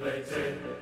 Saceresa sublime,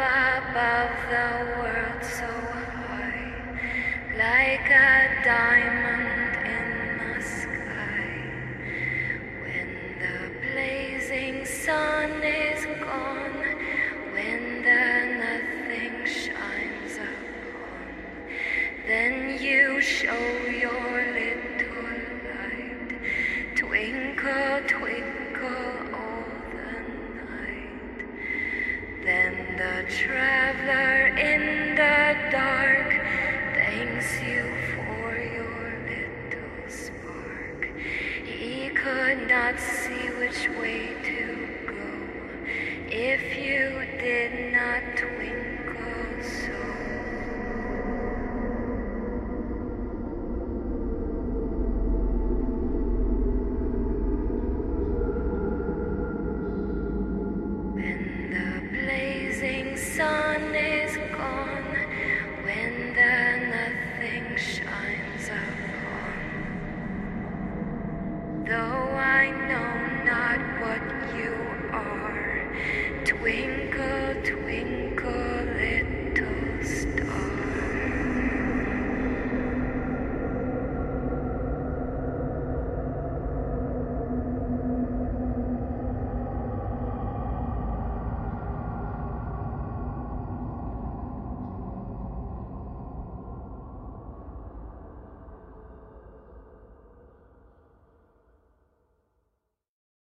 above the world so high, like a diamond in the sky. When the blazing sun is gone, when the nothing shines upon, then you show your